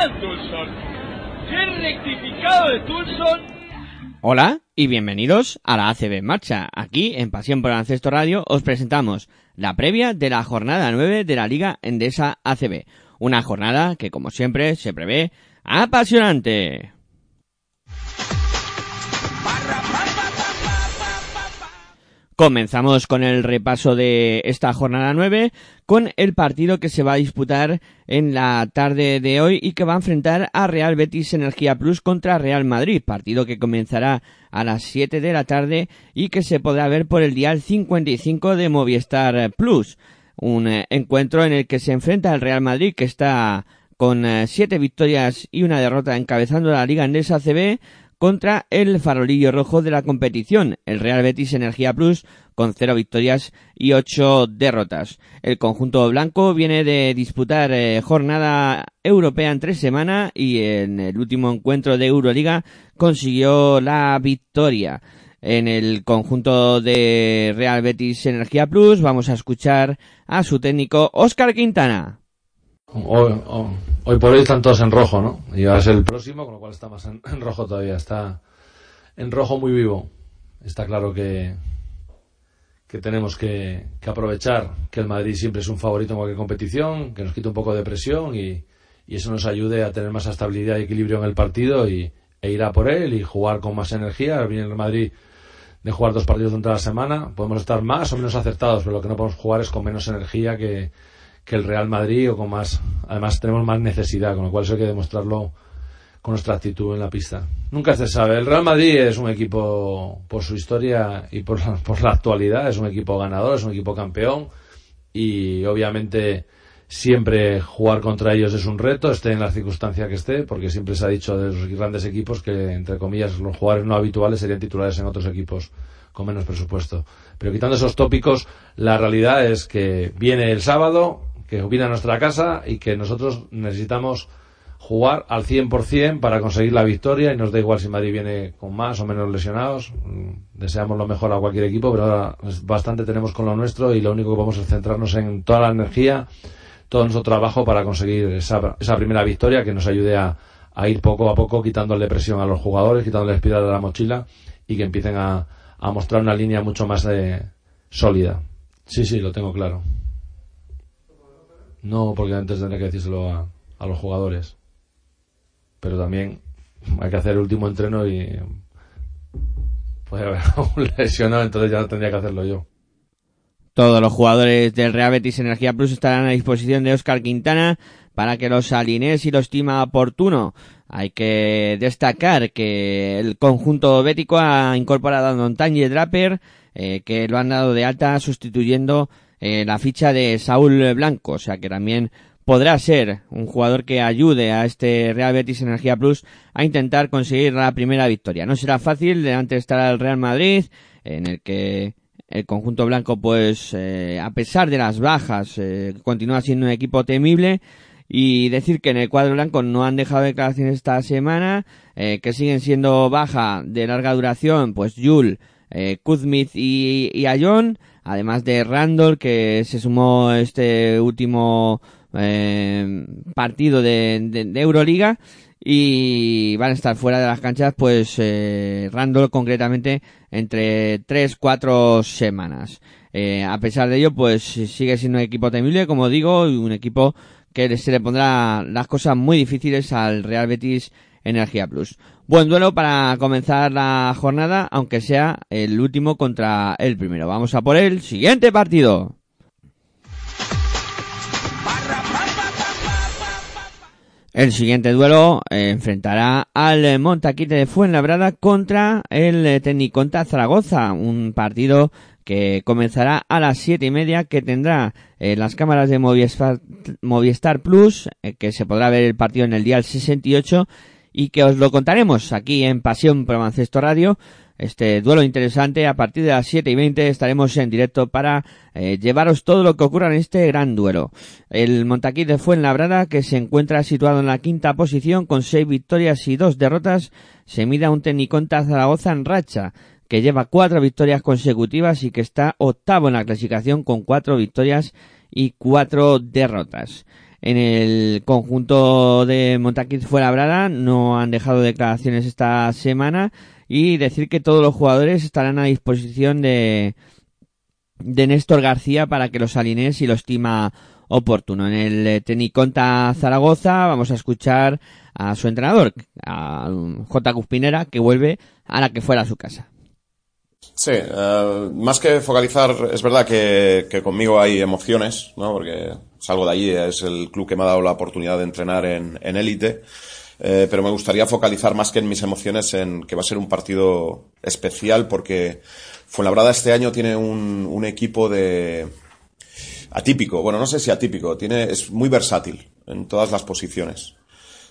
canastón de Ryan Tulson! ¡Qué rectificado de Tulson! Hola y bienvenidos a la ACB en Marcha. Aquí en Pasión por el Ancesto Radio os presentamos la previa de la jornada 9 de la Liga Endesa ACB. Una jornada que como siempre se prevé apasionante. Comenzamos con el repaso de esta jornada 9 con el partido que se va a disputar en la tarde de hoy y que va a enfrentar a Real Betis Energía Plus contra Real Madrid, partido que comenzará a las 7 de la tarde y que se podrá ver por el dial 55 de Movistar Plus. Un eh, encuentro en el que se enfrenta el Real Madrid que está con 7 victorias y una derrota encabezando la Liga Endesa CB contra el farolillo rojo de la competición, el Real Betis Energía Plus, con cero victorias y ocho derrotas. El conjunto blanco viene de disputar eh, jornada europea en tres semanas y en el último encuentro de Euroliga consiguió la victoria. En el conjunto de Real Betis Energía Plus vamos a escuchar a su técnico Óscar Quintana. Hoy, hoy- por hoy están todos en rojo, ¿no? Y va a ser el próximo, con lo cual está más en, rojo todavía. Está en rojo muy vivo. Está claro que, que tenemos que, que aprovechar que el Madrid siempre es un favorito en cualquier competición, que nos quite un poco de presión y, y eso nos ayude a tener más estabilidad y equilibrio en el partido y, e ir a por él y jugar con más energía. Viene el Madrid de jugar dos partidos de la semana. Podemos estar más o menos acertados, pero lo que no podemos jugar es con menos energía que, que el Real Madrid o con más. Además, tenemos más necesidad, con lo cual eso hay que demostrarlo con nuestra actitud en la pista. Nunca se sabe. El Real Madrid es un equipo, por su historia y por la, por la actualidad, es un equipo ganador, es un equipo campeón y obviamente siempre jugar contra ellos es un reto, esté en la circunstancia que esté, porque siempre se ha dicho de los grandes equipos que, entre comillas, los jugadores no habituales serían titulares en otros equipos con menos presupuesto. Pero quitando esos tópicos, la realidad es que viene el sábado, que viene a nuestra casa y que nosotros necesitamos jugar al 100% para conseguir la victoria y nos da igual si Madrid viene con más o menos lesionados. Mm, Deseamos lo mejor a cualquier equipo, pero ahora es- bastante tenemos con lo nuestro y lo único que vamos es centrarnos en toda la energía, todo nuestro trabajo para conseguir esa, esa primera victoria que nos ayude a, a ir poco a poco quitándole presión a los jugadores, quitándole espiral de la mochila y que empiecen a, a mostrar una línea mucho más eh, sólida. Sí, sí, lo tengo claro. No, porque antes tendría que decírselo a, a los jugadores. Pero también hay que hacer el último entreno y puede haber un lesionado, entonces ya tendría que hacerlo yo. Todos los jugadores del Real Betis Energía Plus estarán a disposición de Óscar Quintana para que los alinee si lo estima oportuno. Hay que destacar que el conjunto bético ha incorporado a Don Tanje Draper, eh, que lo han dado de alta sustituyendo eh, la ficha de Saúl Blanco, o sea que también podrá ser un jugador que ayude a este Real Betis Energía Plus a intentar conseguir la primera victoria. No será fácil, delante estará el Real Madrid, en el que el conjunto blanco, pues, eh, a pesar de las bajas, eh, continúa siendo un equipo temible. Y decir que en el cuadro blanco no han dejado declaraciones esta semana, eh, que siguen siendo baja de larga duración, pues Yul, eh, Kuzmit y, y Ayón, además de Randall, que se sumó este último eh, partido de, de- Euroliga y van a estar fuera de las canchas pues eh, concretamente entre 3-4 semanas. Eh, a pesar de ello pues sigue siendo un equipo temible como digo y un equipo que se le pondrá las cosas muy difíciles al Real Betis Energía Plus. Buen duelo para comenzar la jornada aunque sea el último contra el primero. Vamos a por el siguiente partido. El siguiente duelo eh, enfrentará al Montaquite de Fuenlabrada contra el eh, Tecniconta Zaragoza, un partido que comenzará a las siete y media, que tendrá eh, las cámaras de Movistar, Movistar Plus, eh, que se podrá ver el partido en el dial 68 y que os lo contaremos aquí en Pasión por Radio. Este duelo interesante, a partir de las 7 y 20 estaremos en directo para eh, llevaros todo lo que ocurra en este gran duelo. El Montaquí de Fuenlabrada, que se encuentra situado en la quinta posición con 6 victorias y 2 derrotas, se mide a un Tecniconta Zaragoza en racha, que lleva 4 victorias consecutivas y que está octavo en la clasificación con 4 victorias y 4 derrotas. En el conjunto de Montaquit Fuenlabrada no han dejado declaraciones esta semana y decir que todos los jugadores estarán a disposición de, de Néstor García para que los alinee si lo estima oportuno. En el eh, Teniconta Zaragoza vamos a escuchar a su entrenador, a J. Cuspinera, que vuelve a la que fuera su casa. Sí, eh, más que focalizar, es verdad que, conmigo hay emociones, ¿no? Porque salgo de allí, es el club que me ha dado la oportunidad de entrenar en en élite. Eh, pero me gustaría focalizar más que en mis emociones en que va a ser un partido especial porque Fuenlabrada este año tiene un, un equipo de atípico, bueno, no sé si atípico, tiene, es muy versátil en todas las posiciones,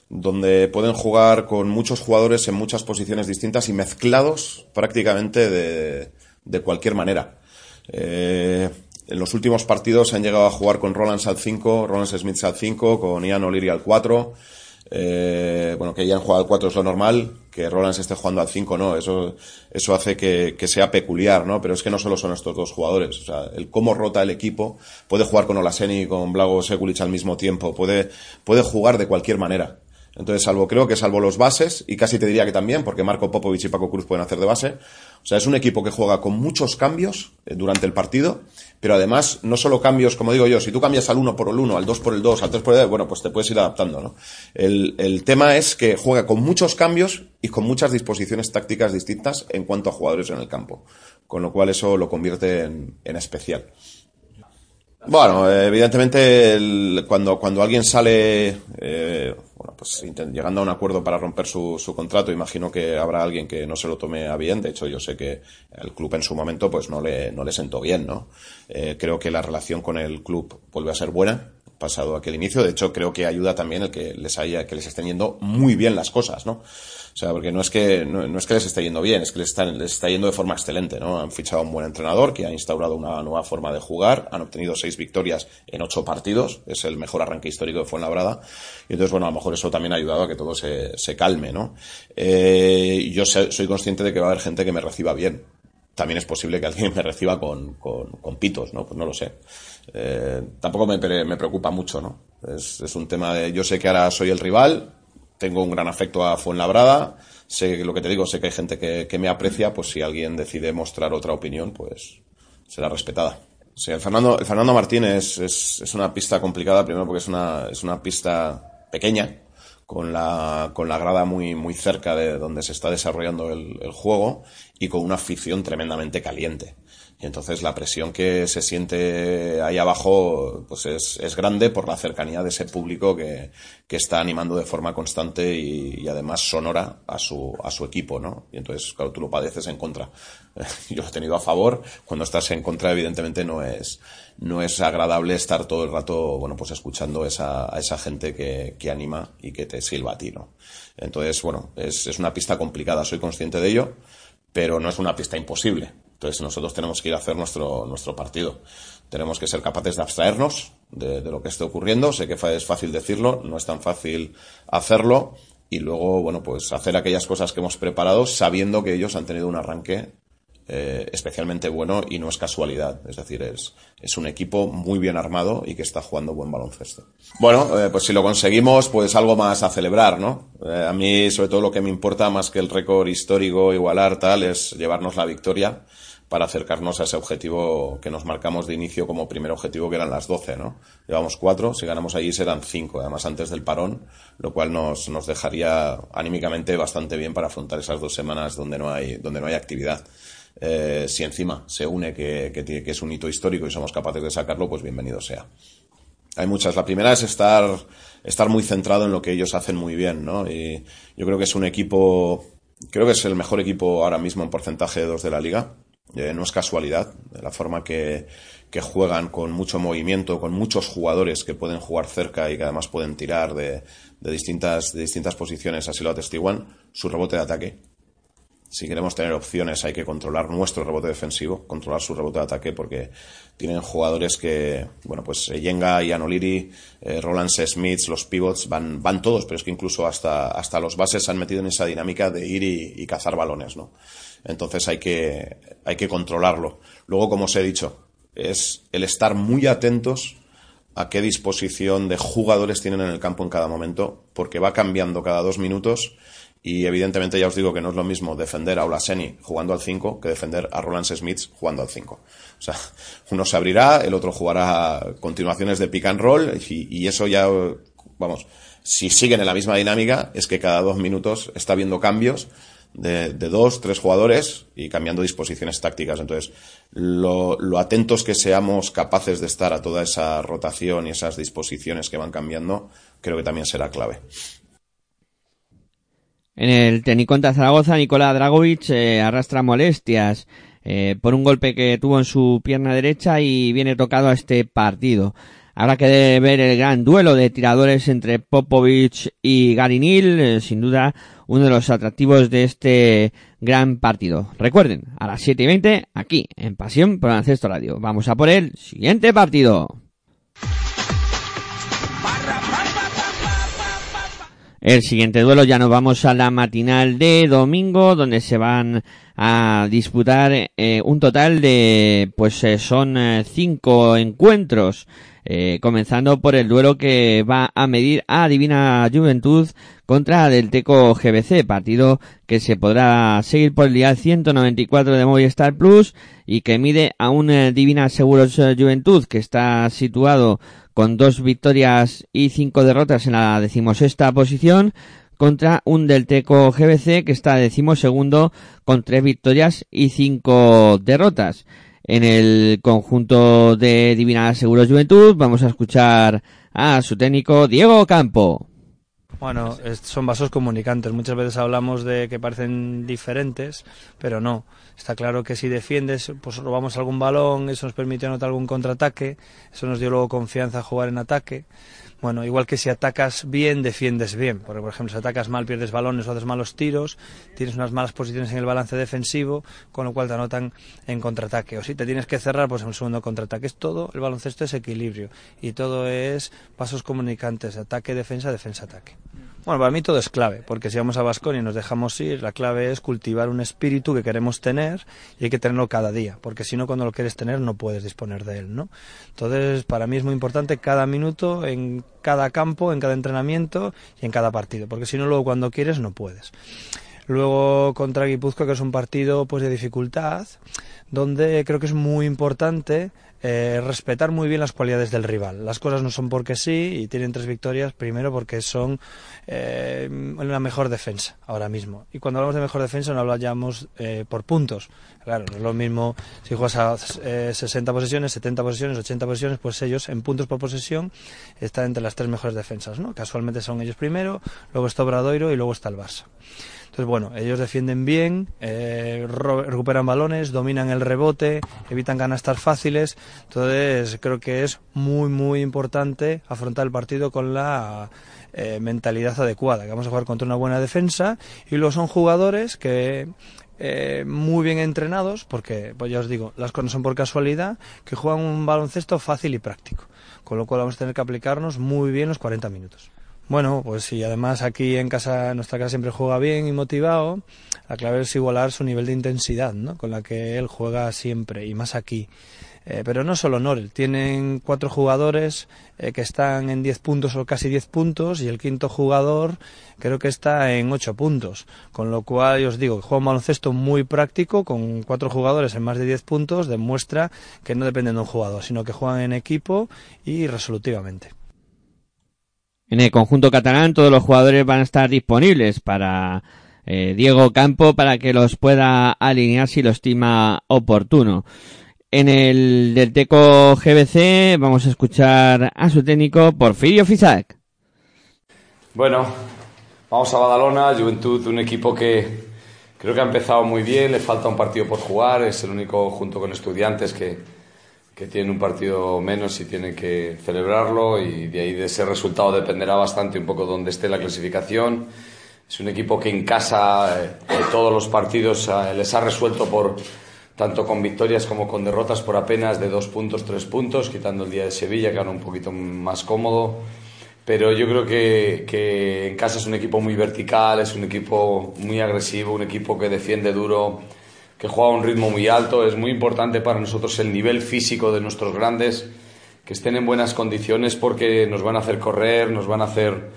donde pueden jugar con muchos jugadores en muchas posiciones distintas y mezclados prácticamente de, de cualquier manera. Eh, en los últimos partidos se han llegado a jugar con Roland al 5, Roland Smith al 5, con Ian O'Leary al 4, eh, bueno, que hayan jugado al 4 es lo normal, que Roland esté jugando al 5 no, eso, eso hace que, que, sea peculiar, ¿no? Pero es que no solo son estos dos jugadores, o sea, el cómo rota el equipo, puede jugar con Olaseni y con Blago Sekulic al mismo tiempo, puede, puede jugar de cualquier manera. Entonces, salvo, creo que salvo los bases, y casi te diría que también, porque Marco Popovich y Paco Cruz pueden hacer de base. O sea, es un equipo que juega con muchos cambios eh, durante el partido, pero además, no solo cambios, como digo yo, si tú cambias al 1 por el 1, al 2 por el 2, al 3 por el 2, bueno, pues te puedes ir adaptando, ¿no? El, el tema es que juega con muchos cambios y con muchas disposiciones tácticas distintas en cuanto a jugadores en el campo. Con lo cual eso lo convierte en, en especial. Bueno, evidentemente el, cuando, cuando alguien sale, eh, pues llegando a un acuerdo para romper su, su, contrato, imagino que habrá alguien que no se lo tome a bien. De hecho, yo sé que el club en su momento pues no le, no le sentó bien, ¿no? Eh, creo que la relación con el club vuelve a ser buena pasado aquel inicio. De hecho, creo que ayuda también el que les haya, que les estén yendo muy bien las cosas, ¿no? O sea, porque no es que, no, es que les esté yendo bien, es que les, están, les está yendo de forma excelente, ¿no? Han fichado a un buen entrenador que ha instaurado una nueva forma de jugar, han obtenido seis victorias en ocho partidos, es el mejor arranque histórico de Fuenlabrada, y entonces, bueno, a lo mejor eso también ha ayudado a que todo se, se calme, ¿no? Eh, yo soy consciente de que va a haber gente que me reciba bien. También es posible que alguien me reciba con, con, con pitos, ¿no? Pues no lo sé. Eh, tampoco me, me, preocupa mucho, ¿no? Es, es, un tema de, yo sé que ahora soy el rival, tengo un gran afecto a Fuenlabrada, sé lo que te digo, sé que hay gente que, me aprecia, pues si alguien decide mostrar otra opinión, pues será respetada. Sí, el Fernando, el Fernando es, es, es, una pista complicada, primero porque es una, es una pista pequeña, con la, con la grada muy, muy cerca de donde se está desarrollando el, el juego y con una afición tremendamente caliente. Y entonces la presión que se siente ahí abajo pues es, es grande por la cercanía de ese público que, que está animando de forma constante y, y, además sonora a su, a su equipo, ¿no? Y entonces, claro, tú lo padeces en contra. Yo lo he tenido a favor. Cuando estás en contra, evidentemente no es, no es agradable estar todo el rato, bueno, pues escuchando esa, a esa gente que, que anima y que te silba a ti, ¿no? Entonces, bueno, es, es una pista complicada, soy consciente de ello, pero no es una pista imposible entonces nosotros tenemos que ir a hacer nuestro, nuestro partido. Tenemos que ser capaces de abstraernos de, de lo que esté ocurriendo. Sé que es fácil decirlo, no es tan fácil hacerlo. Y luego, bueno, pues hacer aquellas cosas que hemos preparado sabiendo que ellos han tenido un arranque eh, especialmente bueno y no es casualidad. Es decir, es, es un equipo muy bien armado y que está jugando buen baloncesto. Bueno, eh, pues si lo conseguimos, pues algo más a celebrar, ¿no? Eh, a mí, sobre todo, lo que me importa más que el récord histórico igualar tal es llevarnos la victoria para acercarnos a ese objetivo que nos marcamos de inicio como primer objetivo, que eran las 12, ¿no? Llevamos cuatro, si ganamos allí serán cinco, además antes del parón, lo cual nos, nos dejaría anímicamente bastante bien para afrontar esas dos semanas donde no hay, donde no hay actividad. Eh, si encima se une que, que, que es un hito histórico y somos capaces de sacarlo, pues bienvenido sea. Hay muchas. La primera es estar estar muy centrado en lo que ellos hacen muy bien, ¿no? Y yo creo que es un equipo, creo que es el mejor equipo ahora mismo en porcentaje de dos de la liga. Eh, no es casualidad, la forma que, que juegan con mucho movimiento, con muchos jugadores que pueden jugar cerca y que además pueden tirar de, de distintas, de distintas posiciones, así lo atestiguan, su rebote de ataque. Si queremos tener opciones hay que controlar nuestro rebote defensivo, controlar su rebote de ataque, porque tienen jugadores que, bueno, pues Yenga, Ian O'Leary, eh, Roland. Smith, los pivots, van, van todos, pero es que incluso hasta, hasta los bases se han metido en esa dinámica de ir y, y cazar balones, ¿no? Entonces hay que, hay que controlarlo. Luego, como os he dicho, es el estar muy atentos a qué disposición de jugadores tienen en el campo en cada momento, porque va cambiando cada dos minutos y evidentemente ya os digo que no es lo mismo defender a Olaseni jugando al 5 que defender a Roland Smith jugando al 5. O sea, uno se abrirá, el otro jugará continuaciones de pick and roll y, y eso ya, vamos, si siguen en la misma dinámica es que cada dos minutos está habiendo cambios de, dos, tres jugadores y cambiando disposiciones tácticas. Entonces, lo, atentos que seamos capaces de estar a toda esa rotación y esas disposiciones que van cambiando, creo que también será clave. En el tenis contra Zaragoza, Nicolás Dragovic eh, arrastra molestias eh, por un golpe que tuvo en su pierna derecha y viene tocado a este partido. Habrá que ver el gran duelo de tiradores entre Popovic y Garinil, eh, sin duda uno de los atractivos de este gran partido. Recuerden, a las 7 y 20, aquí, en Pasión por Ancesto Radio. Vamos a por el siguiente partido. El siguiente duelo ya nos vamos a la matinal de domingo, donde se van a disputar eh, un total de, pues eh, son eh, cinco encuentros. Eh, comenzando por el duelo que va a medir a Divina Juventud contra Del Teco GBC, partido que se podrá seguir por el día 194 de Movistar Plus y que mide a un eh, Divina Seguros Juventud que está situado con dos victorias y cinco derrotas en la decimosexta posición contra un Delteco GBC que está decimosegundo con tres victorias y cinco derrotas en el conjunto de Divina Seguros Juventud. Vamos a escuchar a su técnico Diego Campo. Bueno, son vasos comunicantes. Muchas veces hablamos de que parecen diferentes, pero no. Está claro que si defiendes, pues robamos algún balón, eso nos permite anotar algún contraataque, eso nos dio luego confianza a jugar en ataque. Bueno, igual que si atacas bien, defiendes bien. Porque, por ejemplo, si atacas mal, pierdes balones o haces malos tiros, tienes unas malas posiciones en el balance defensivo, con lo cual te anotan en contraataque. O si te tienes que cerrar, pues en un segundo contraataque. Es todo, el baloncesto es equilibrio. Y todo es pasos comunicantes, ataque, defensa, defensa, ataque. Bueno, para mí todo es clave, porque si vamos a Basconia y nos dejamos ir, la clave es cultivar un espíritu que queremos tener y hay que tenerlo cada día, porque si no, cuando lo quieres tener, no puedes disponer de él, ¿no? Entonces, para mí es muy importante cada minuto, en cada campo, en cada entrenamiento y en cada partido, porque si no, luego cuando quieres, no puedes. Luego contra Guipúzcoa, que es un partido pues de dificultad, donde creo que es muy importante eh, respetar muy bien las cualidades del rival. Las cosas no son porque sí y tienen tres victorias, primero porque son eh, la mejor defensa ahora mismo. Y cuando hablamos de mejor defensa no hablamos eh, por puntos. Claro, no es lo mismo si juegas a eh, 60 posesiones, 70 posesiones, 80 posesiones, pues ellos en puntos por posesión están entre las tres mejores defensas. ¿no? Casualmente son ellos primero, luego está Obradoiro y luego está el Barça. Entonces, bueno, ellos defienden bien, eh, recuperan balones, dominan el rebote, evitan canastas fáciles. Entonces, creo que es muy, muy importante afrontar el partido con la eh, mentalidad adecuada, que vamos a jugar contra una buena defensa y luego son jugadores que eh, muy bien entrenados, porque pues ya os digo, las cosas son por casualidad, que juegan un baloncesto fácil y práctico, con lo cual vamos a tener que aplicarnos muy bien los 40 minutos. Bueno, pues si además aquí en casa, nuestra casa siempre juega bien y motivado, la clave es igualar su nivel de intensidad, ¿no? Con la que él juega siempre, y más aquí. Eh, pero no solo Norel, tienen cuatro jugadores eh, que están en 10 puntos o casi 10 puntos y el quinto jugador creo que está en 8 puntos. Con lo cual, yo os digo, juega un baloncesto muy práctico con cuatro jugadores en más de 10 puntos, demuestra que no dependen de un jugador, sino que juegan en equipo y resolutivamente. En el conjunto catalán todos los jugadores van a estar disponibles para eh, Diego Campo para que los pueda alinear si lo estima oportuno. En el del Teco GBC vamos a escuchar a su técnico Porfirio Fisac. Bueno, vamos a Badalona, Juventud, un equipo que creo que ha empezado muy bien, le falta un partido por jugar, es el único junto con estudiantes que, que tiene un partido menos y tiene que celebrarlo y de ahí de ese resultado dependerá bastante un poco dónde esté la clasificación. Es un equipo que en casa eh, todos los partidos eh, les ha resuelto por tanto con victorias como con derrotas por apenas de dos puntos, tres puntos, quitando el día de Sevilla, que era un poquito más cómodo. Pero yo creo que en casa es un equipo muy vertical, es un equipo muy agresivo, un equipo que defiende duro, que juega a un ritmo muy alto. Es muy importante para nosotros el nivel físico de nuestros grandes, que estén en buenas condiciones porque nos van a hacer correr, nos van a hacer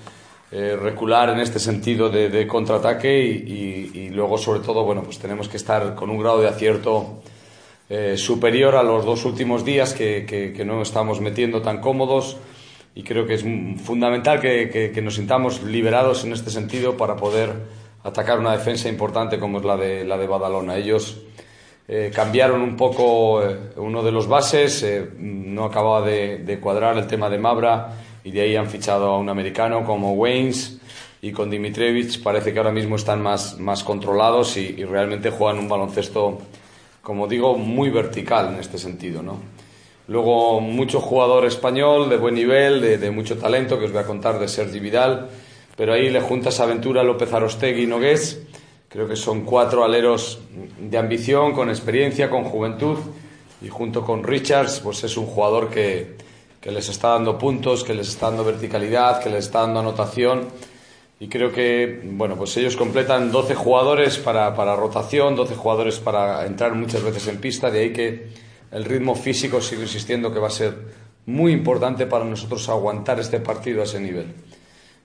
eh, recular en este sentido de, contraataque y, luego sobre todo bueno pues tenemos que estar con un grado de acierto eh, superior a los dos últimos días que, no estamos metiendo tan cómodos y creo que es fundamental que, nos sintamos liberados en este sentido para poder atacar una defensa importante como es la de, la de Badalona. Ellos eh, cambiaron un poco eh, uno de los bases, eh, no acababa de, cuadrar el tema de Mabra y de ahí han fichado a un americano como Waynes y con Dimitrevich parece que ahora mismo están más, más controlados y, y realmente juegan un baloncesto, como digo, muy vertical en este sentido. ¿no? Luego mucho jugador español de buen nivel, de, de, mucho talento, que os voy a contar de Sergi Vidal, pero ahí le juntas Aventura, López Arostegui y Nogués. Creo que son cuatro aleros de ambición, con experiencia, con juventud, y junto con Richards, pues es un jugador que, que les está dando puntos, que les está dando verticalidad, que les está dando anotación. Y creo que, bueno, pues ellos completan 12 jugadores para, para rotación, 12 jugadores para entrar muchas veces en pista, de ahí que el ritmo físico sigo insistiendo que va a ser muy importante para nosotros aguantar este partido a ese nivel.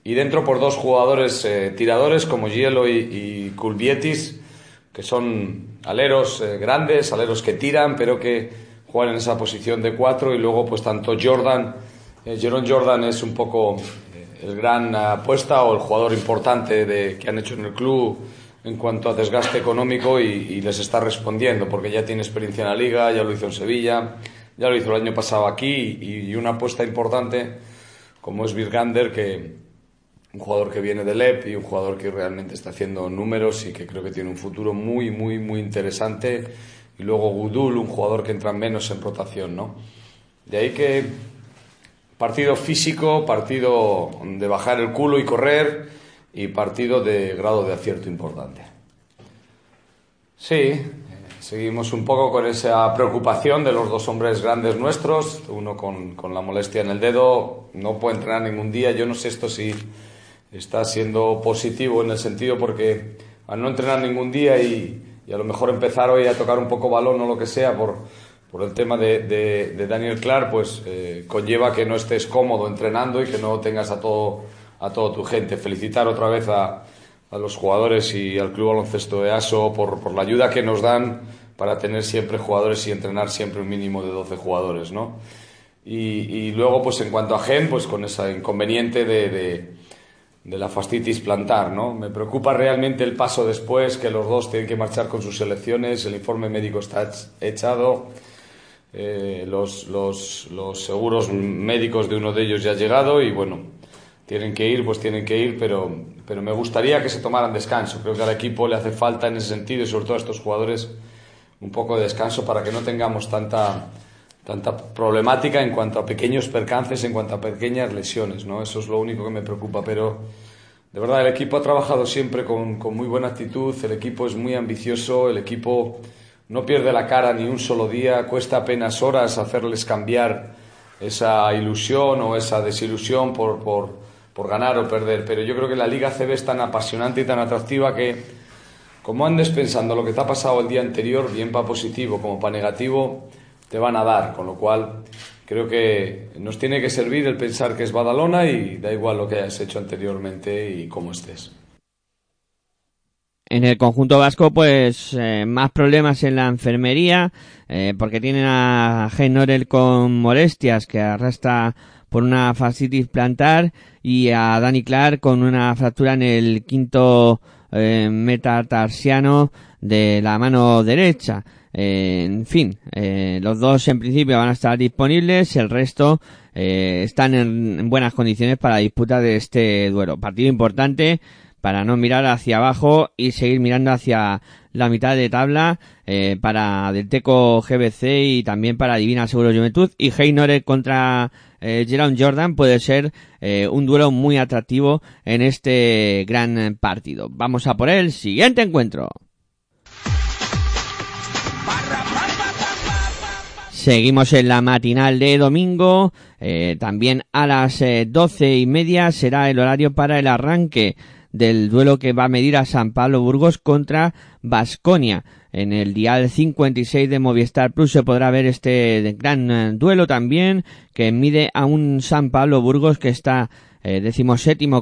Y dentro por dos jugadores eh, tiradores como Gielo y, y Kulvietis, que son aleros eh, grandes, aleros que tiran, pero que juegan en esa posición de cuatro. Y luego pues tanto Jordan, eh, Jordan es un poco eh, el gran apuesta o el jugador importante de, que han hecho en el club en cuanto a desgaste económico y, y, les está respondiendo, porque ya tiene experiencia en la liga, ya lo hizo en Sevilla, ya lo hizo el año pasado aquí, y, y una apuesta importante como es Virgander, que un jugador que viene del EP y un jugador que realmente está haciendo números y que creo que tiene un futuro muy, muy, muy interesante. Y luego Gudul, un jugador que entra menos en rotación, ¿no? De ahí que partido físico, partido de bajar el culo y correr, y partido de grado de acierto importante. Sí, seguimos un poco con esa preocupación de los dos hombres grandes nuestros, uno con, con, la molestia en el dedo, no puede entrenar ningún día, yo no sé esto si está siendo positivo en el sentido porque al no entrenar ningún día y, y a lo mejor empezar hoy a tocar un poco balón o lo que sea por, por el tema de, de, de Daniel Clark, pues eh, conlleva que no estés cómodo entrenando y que no tengas a todo a toda tu gente. Felicitar otra vez a, a los jugadores y al Club Baloncesto de ASO por, por, la ayuda que nos dan para tener siempre jugadores y entrenar siempre un mínimo de 12 jugadores, ¿no? Y, y luego, pues en cuanto a Gen, pues con ese inconveniente de, de, de, la fastitis plantar, ¿no? Me preocupa realmente el paso después, que los dos tienen que marchar con sus selecciones, el informe médico está echado, eh, los, los, los seguros médicos de uno de ellos ya ha llegado y bueno, tienen que ir, pues tienen que ir, pero, pero me gustaría que se tomaran descanso. Creo que al equipo le hace falta en ese sentido y sobre todo a estos jugadores un poco de descanso para que no tengamos tanta, tanta problemática en cuanto a pequeños percances, en cuanto a pequeñas lesiones. ¿no? Eso es lo único que me preocupa, pero de verdad el equipo ha trabajado siempre con, con muy buena actitud, el equipo es muy ambicioso, el equipo no pierde la cara ni un solo día, cuesta apenas horas hacerles cambiar esa ilusión o esa desilusión por, por por ganar o perder, pero yo creo que la Liga CB es tan apasionante y tan atractiva que, como andes pensando lo que te ha pasado el día anterior, bien para positivo como para negativo, te van a dar, con lo cual creo que nos tiene que servir el pensar que es Badalona y da igual lo que hayas hecho anteriormente y cómo estés. En el conjunto vasco, pues eh, más problemas en la enfermería, eh, porque tienen a Genorel con molestias que arrastra por una fascitis plantar y a Dani Clark con una fractura en el quinto eh, metatarsiano de la mano derecha. En fin, eh, los dos en principio van a estar disponibles, el resto eh, están en, en buenas condiciones para la disputa de este duelo. Partido importante para no mirar hacia abajo y seguir mirando hacia la mitad de tabla eh, para Delteco GBC y también para Divina Seguro Juventud y Heinore contra eh, Jerome Jordan puede ser eh, un duelo muy atractivo en este gran partido. Vamos a por el siguiente encuentro. Seguimos en la matinal de domingo. eh, también a las eh, doce y media será el horario para el arranque del duelo que va a medir a San Pablo Burgos contra Basconia. En el dial 56 de Movistar Plus se podrá ver este gran eh, duelo también que mide a un San Pablo Burgos que está eh,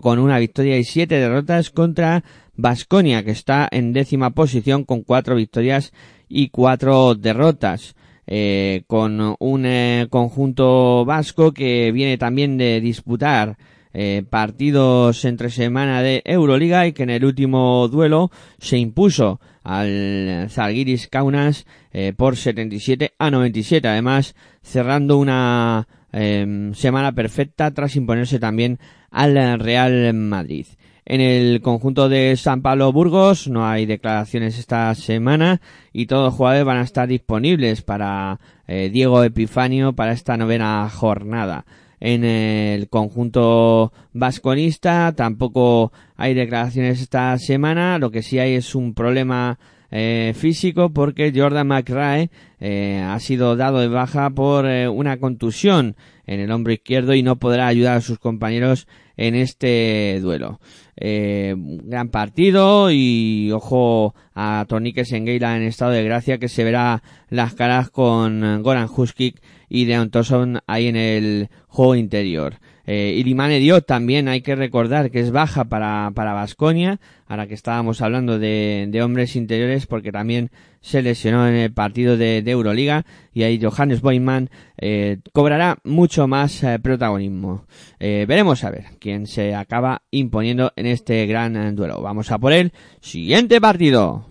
con una victoria y siete derrotas contra Basconia que está en décima posición con cuatro victorias y cuatro derrotas. Eh, con un eh, conjunto vasco que viene también de disputar eh, partidos entre semana de Euroliga y que en el último duelo se impuso al Zalgiris Kaunas eh, por 77 a 97. Además, cerrando una eh, semana perfecta tras imponerse también al Real Madrid. En el conjunto de San Pablo Burgos. No hay declaraciones esta semana y todos los jugadores van a estar disponibles para eh, Diego Epifanio para esta novena jornada. En el conjunto vasconista tampoco hay declaraciones esta semana, lo que sí hay es un problema eh, físico porque Jordan McRae eh, ha sido dado de baja por eh, una contusión en el hombro izquierdo y no podrá ayudar a sus compañeros en este duelo. Eh, gran partido y ojo a Tornique Sengueira en estado de gracia que se verá las caras con Goran Huskic y Deon Thompson ahí en el juego interior. Eh, Ilimane también hay que recordar que es baja para, para Basconia, ahora que estábamos hablando de, de hombres interiores, porque también se lesionó en el partido de, de Euroliga, y ahí Johannes Boyman eh, cobrará mucho más eh, protagonismo. Eh, veremos a ver quién se acaba imponiendo en este gran duelo. Vamos a por el siguiente partido.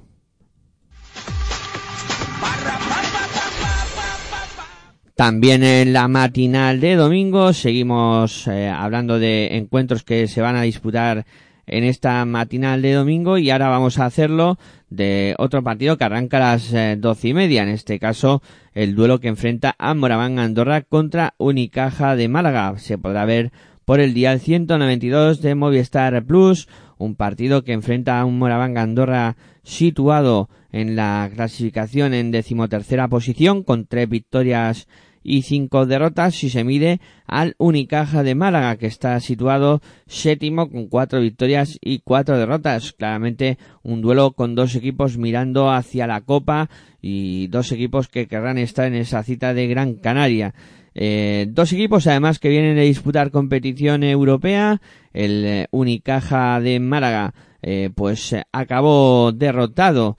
También en la matinal de domingo seguimos hablando de encuentros que se van a disputar en esta matinal de domingo y ahora vamos a hacerlo de otro partido que arranca a las eh, doce y media. En este caso, el duelo que enfrenta a Moraván Andorra contra Unicaja de Málaga. Se podrá ver por el día 192 de Movistar Plus, un partido que enfrenta a un Moraván Andorra situado en la clasificación en decimotercera posición con tres victorias y cinco derrotas si se mide al Unicaja de Málaga que está situado séptimo con cuatro victorias y cuatro derrotas. Claramente un duelo con dos equipos mirando hacia la Copa y dos equipos que querrán estar en esa cita de Gran Canaria. Eh, dos equipos además que vienen a disputar competición europea. El eh, Unicaja de Málaga eh, pues acabó derrotado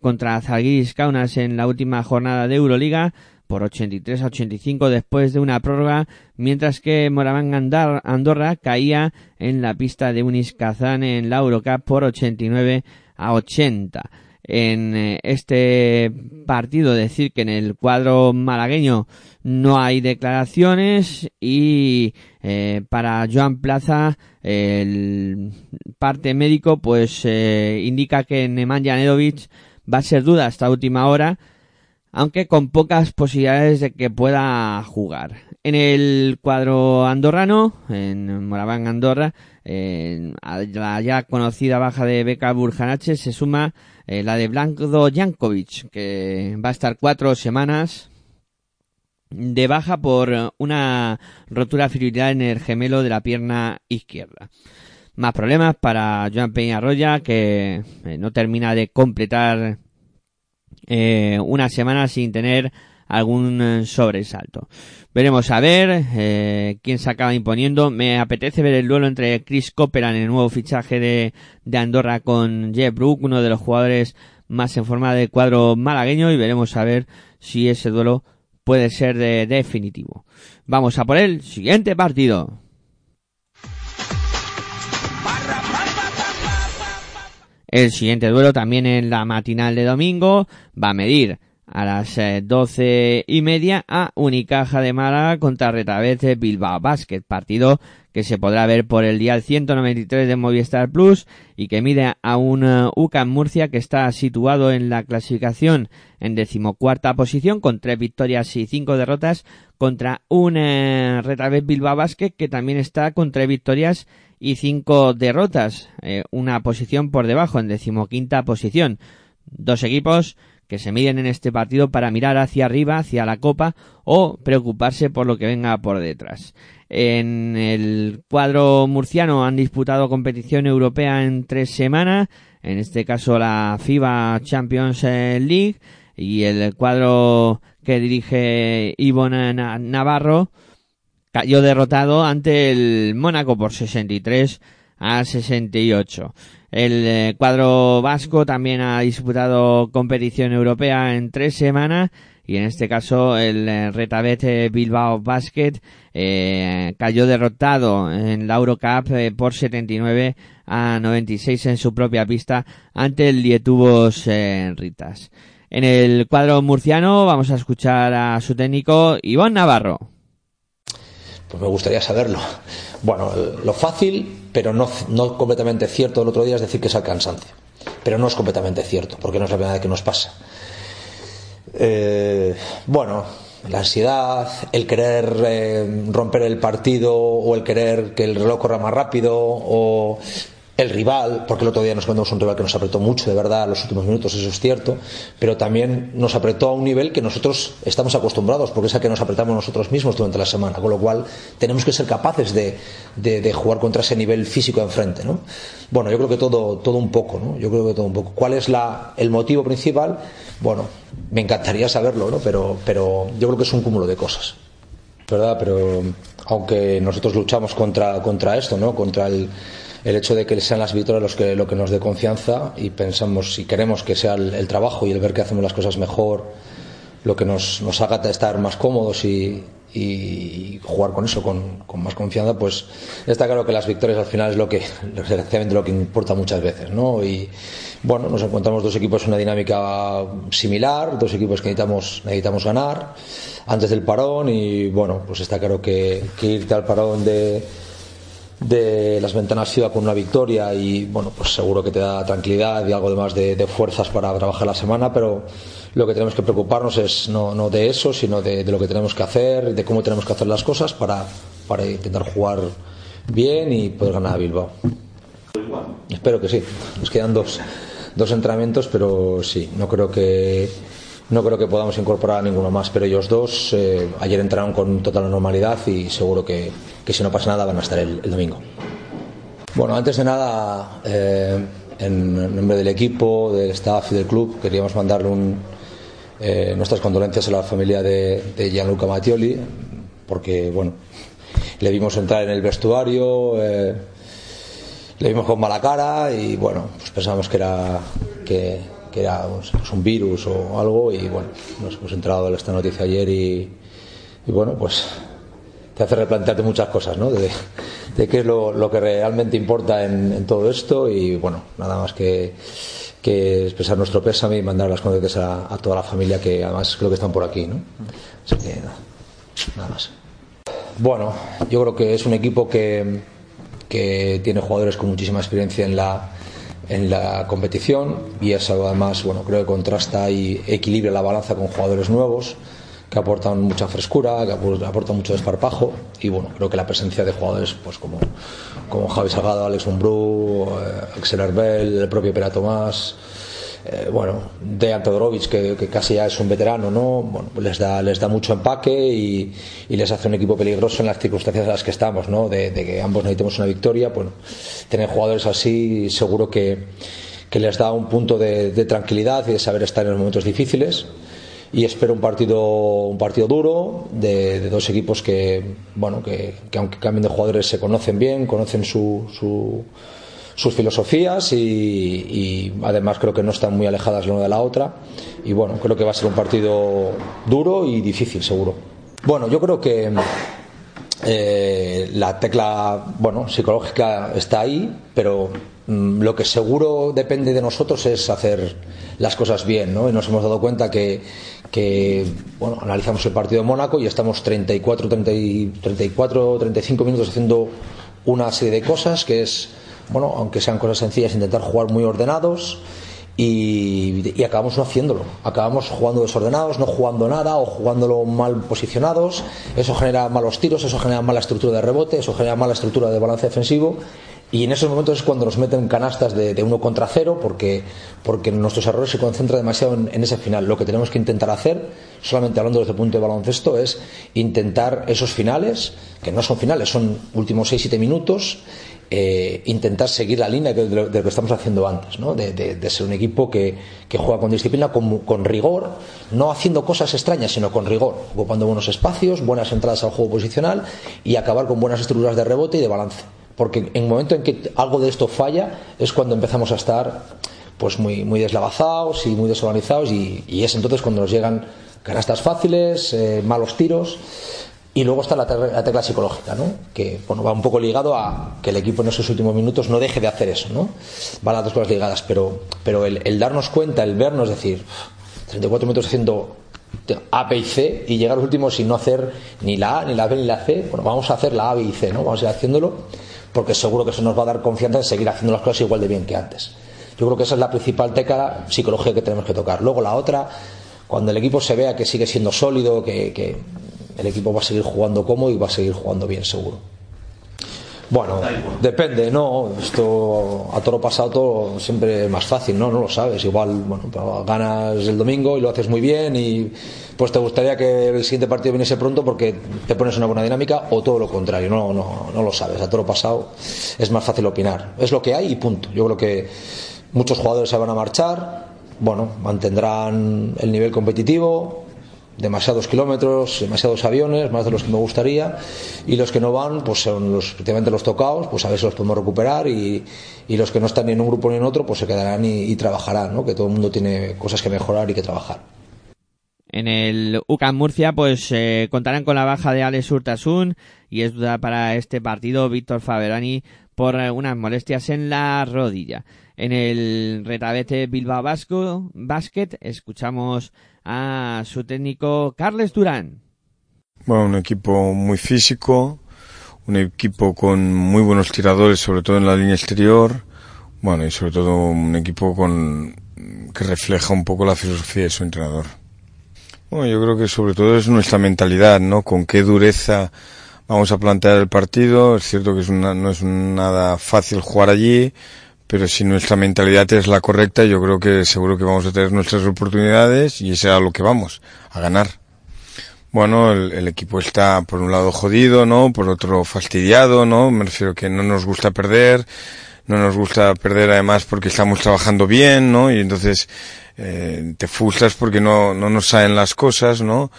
contra Zalgiris Kaunas en la última jornada de Euroliga por 83 a 85 después de una prórroga, mientras que Moraván Andorra caía en la pista de Unis Kazán en la Eurocup por 89 a 80. En eh, este partido decir que en el cuadro malagueño no hay declaraciones y eh, para Joan Plaza el parte médico pues eh, indica que Nemanja Nedovic va a ser duda hasta última hora aunque con pocas posibilidades de que pueda jugar. En el cuadro andorrano, en Moraván Andorra, a la ya conocida baja de Beca Burjanache se suma eh, la de Blanco Jankovic, que va a estar cuatro semanas de baja por una rotura fibrilar en el gemelo de la pierna izquierda. Más problemas para Joan Peñarroya, que eh, no termina de completar eh, una semana sin tener algún eh, sobresalto. Veremos a ver eh, quién se acaba imponiendo. Me apetece ver el duelo entre Chris Cooperan, el nuevo fichaje de, de Andorra, con Jeff Brook, uno de los jugadores más en forma de cuadro malagueño, y veremos a ver si ese duelo puede ser de definitivo. Vamos a por el siguiente partido. El siguiente duelo también en la matinal de domingo va a medir a las eh, doce y media a Unicaja de Málaga contra Retabete Bilbao Basket, partido que se podrá ver por el día 193 de Movistar Plus y que mide a un uh, UCAM Murcia que está situado en la clasificación en decimocuarta posición con tres victorias y cinco derrotas contra un Retabet Bilbao Basket que también está con tres victorias y cinco derrotas, eh, una posición por debajo en decimoquinta posición. Dos equipos que se miden en este partido para mirar hacia arriba, hacia la copa o preocuparse por lo que venga por detrás. En el cuadro murciano han disputado competición europea en tres semanas, en este caso la FIBA Champions League y el cuadro que dirige Ivonne Navarro cayó derrotado ante el Mónaco por 63 a 68. El eh, cuadro vasco también ha disputado competición europea en tres semanas y en este caso el eh, Retabete Bilbao Basket eh, cayó derrotado en la Eurocup eh, por 79 a 96 en su propia pista ante el Lietubos eh, Ritas. En el cuadro murciano vamos a escuchar a su técnico Iván Navarro. Pues me gustaría saberlo. Bueno, lo fácil, pero no, no completamente cierto el otro día es decir que es el cansancio. Pero no es completamente cierto, porque no es la primera que nos pasa. Eh, bueno, la ansiedad, el querer eh, romper el partido o el querer que el reloj corra más rápido o el rival, porque el otro día nos encontramos un rival que nos apretó mucho, de verdad, los últimos minutos, eso es cierto, pero también nos apretó a un nivel que nosotros estamos acostumbrados, porque es el que nos apretamos nosotros mismos durante la semana, con lo cual tenemos que ser capaces de, de, de jugar contra ese nivel físico enfrente, ¿no? Bueno, yo creo que todo, todo un poco, ¿no? Yo creo que todo un poco. ¿Cuál es la, el motivo principal? Bueno, me encantaría saberlo, ¿no? Pero, pero yo creo que es un cúmulo de cosas. ¿Verdad? Pero aunque nosotros luchamos contra, contra esto, ¿no? Contra el, el hecho de que sean las victorias los que, lo que nos dé confianza y pensamos, si queremos que sea el, trabajo y el ver que hacemos las cosas mejor, lo que nos, nos haga estar más cómodos y, jugar con eso, con, con, más confianza, pues está claro que las victorias al final es lo que, desgraciadamente, lo que importa muchas veces, ¿no? Y bueno, nos encontramos dos equipos en una dinámica similar, dos equipos que necesitamos, necesitamos ganar antes del parón y bueno, pues está claro que, que irte al parón de de las ventanas FIBA con una victoria y bueno, pues seguro que te da tranquilidad y algo de más de, fuerzas para trabajar la semana, pero lo que tenemos que preocuparnos es no, no de eso, sino de, de, lo que tenemos que hacer, de cómo tenemos que hacer las cosas para, para intentar jugar bien y poder ganar a Bilbao. Espero que sí. Nos quedan dos, dos entrenamientos, pero sí, no creo que no creo que podamos incorporar a ninguno más, pero ellos dos eh, ayer entraron con total normalidad y seguro que, que, si no pasa nada van a estar el, domingo. Bueno, antes de nada, eh, en nombre del equipo, del staff y del club, queríamos mandarle un, eh, nuestras condolencias a la familia de, Gianluca Mattioli, porque bueno, le vimos entrar en el vestuario, le vimos con mala cara y bueno, pues pensamos que era que, que era pues, un virus o algo y bueno, nos hemos enterado de esta noticia ayer y, bueno, pues te hace replantearte muchas cosas, ¿no? De, de qué es lo, lo, que realmente importa en, todo esto y bueno, nada más que, que expresar nuestro pésame y mandar las condolencias a, a, toda la familia que además creo que están por aquí, ¿no? Así que nada, nada más. Bueno, yo creo que es un equipo que, que tiene jugadores con muchísima experiencia en la, en la competición y eso además bueno creo que contrasta y equilibra la balanza con jugadores nuevos que aportan mucha frescura, que aportan mucho desparpajo y bueno, creo que la presencia de jugadores pues como, como Javi Salgado, Alex Umbrú, eh, Axel Herbel, el propio Pera Tomás, eh, bueno, Dejan Todorovic que, casi ya es un veterano, ¿no? Bueno, les da, les da mucho empaque y, les hace un equipo peligroso en las circunstancias en las que estamos, ¿no? De, que ambos necesitemos una victoria, bueno, tener jugadores así seguro que, les da un punto de, tranquilidad y de saber estar en los momentos difíciles y espero un partido un partido duro de, dos equipos que bueno que, que, aunque cambien de jugadores se conocen bien conocen su, sus filosofías y, además creo que no están muy alejadas la una de la otra y bueno creo que va a ser un partido duro y difícil seguro bueno yo creo que eh, la tecla bueno psicológica está ahí pero mmm, lo que seguro depende de nosotros es hacer las cosas bien ¿no? y nos hemos dado cuenta que que bueno, analizamos el partido de Mónaco y estamos 34, 30, 34, 35 minutos haciendo una serie de cosas que es, bueno, aunque sean cosas sencillas, intentar jugar muy ordenados y, acabamos no haciéndolo. Acabamos jugando desordenados, no jugando nada o jugándolo mal posicionados. Eso genera malos tiros, eso genera mala estructura de rebote, eso genera mala estructura de balance defensivo y en esos momentos es cuando nos meten canastas de, de uno contra cero porque, porque nuestros errores se concentran demasiado en, en, ese final. Lo que tenemos que intentar hacer, solamente hablando desde el punto de baloncesto, es intentar esos finales, que no son finales, son últimos 6-7 minutos, eh, intentar seguir la línea de, lo, que estamos haciendo antes, ¿no? de, ser un equipo que, juega con disciplina, con, con, rigor, no haciendo cosas extrañas, sino con rigor, ocupando buenos espacios, buenas entradas al juego posicional y acabar con buenas estructuras de rebote y de balance porque en el momento en que algo de esto falla es cuando empezamos a estar pues muy, muy deslavazados y muy desorganizados y, y es entonces cuando nos llegan canastas fáciles, eh, malos tiros y luego está la, la, tecla psicológica, ¿no? que bueno, va un poco ligado a que el equipo en esos últimos minutos no deje de hacer eso, ¿no? van las dos cosas ligadas, pero, pero el, darnos cuenta, el vernos decir 34 minutos haciendo a, B y C y llegar los últimos sin no hacer ni la A, ni la B, ni la C, bueno, vamos a hacer la A, B y C, ¿no? vamos a ir haciéndolo porque seguro que eso nos va a dar confianza en seguir haciendo las cosas igual de bien que antes. Yo creo que esa es la principal tecla psicológica que tenemos que tocar. Luego la otra, cuando el equipo se vea que sigue siendo sólido, que el equipo va a seguir jugando cómodo y va a seguir jugando bien, seguro. Bueno, depende, ¿no? Esto a toro pasado todo siempre es más fácil, ¿no? No lo sabes. Igual, bueno, ganas el domingo y lo haces muy bien y pues te gustaría que el siguiente partido viniese pronto porque te pones una buena dinámica o todo lo contrario, no, no, no lo sabes. A toro pasado es más fácil opinar. Es lo que hay y punto. Yo creo que muchos jugadores se van a marchar, bueno, mantendrán el nivel competitivo, demasiados kilómetros, demasiados aviones, más de los que me gustaría, y los que no van, pues son los, efectivamente los tocados, pues a si los podemos recuperar, y, y los que no están ni en un grupo ni en otro, pues se quedarán y, trabajarán, ¿no? que todo el mundo tiene cosas que mejorar y que trabajar. En el UCAM Murcia, pues eh, contarán con la baja de Alex Urtasun y es duda para este partido Víctor Faberani por unas molestias en la rodilla. En el retabete Bilbao Basket escuchamos a su técnico Carles Durán. Bueno, un equipo muy físico, un equipo con muy buenos tiradores, sobre todo en la línea exterior. Bueno, y sobre todo un equipo con que refleja un poco la filosofía de su entrenador. Bueno, yo creo que sobre todo es nuestra mentalidad, ¿no? Con qué dureza vamos a plantear el partido. Es cierto que es una, no es nada fácil jugar allí, pero si nuestra mentalidad es la correcta, yo creo que seguro que vamos a tener nuestras oportunidades y a lo que vamos, a ganar. Bueno, el, el, equipo está por un lado jodido, ¿no? Por otro fastidiado, ¿no? Me refiero que no nos gusta perder, no nos gusta perder además porque estamos trabajando bien, ¿no? Y entonces eh, te frustras porque no, no nos salen las cosas, ¿no?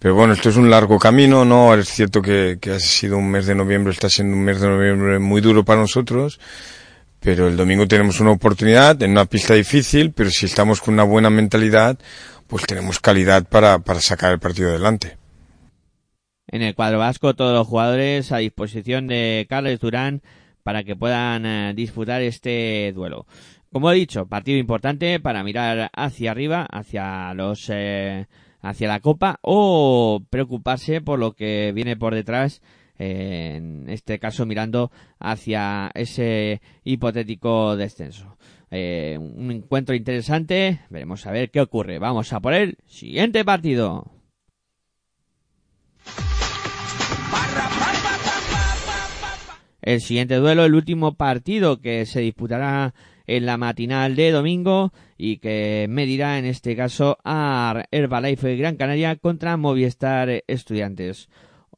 Pero bueno, esto es un largo camino, ¿no? Es cierto que, que ha sido un mes de noviembre, está siendo un mes de noviembre muy duro para nosotros, pero el domingo tenemos una oportunidad en una pista difícil, pero si estamos con una buena mentalidad, pues tenemos calidad para, para sacar el partido adelante. En el cuadro vasco, todos los jugadores a disposición de Carles Durán para que puedan eh, disputar este duelo. Como he dicho, partido importante para mirar hacia arriba, hacia los eh, hacia la copa o preocuparse por lo que viene por detrás en este caso mirando hacia ese hipotético descenso. Eh, un encuentro interesante, veremos a ver qué ocurre. Vamos a por el siguiente partido. El siguiente duelo, el último partido que se disputará en la matinal de domingo y que medirá en este caso a Herbalife Gran Canaria contra Movistar Estudiantes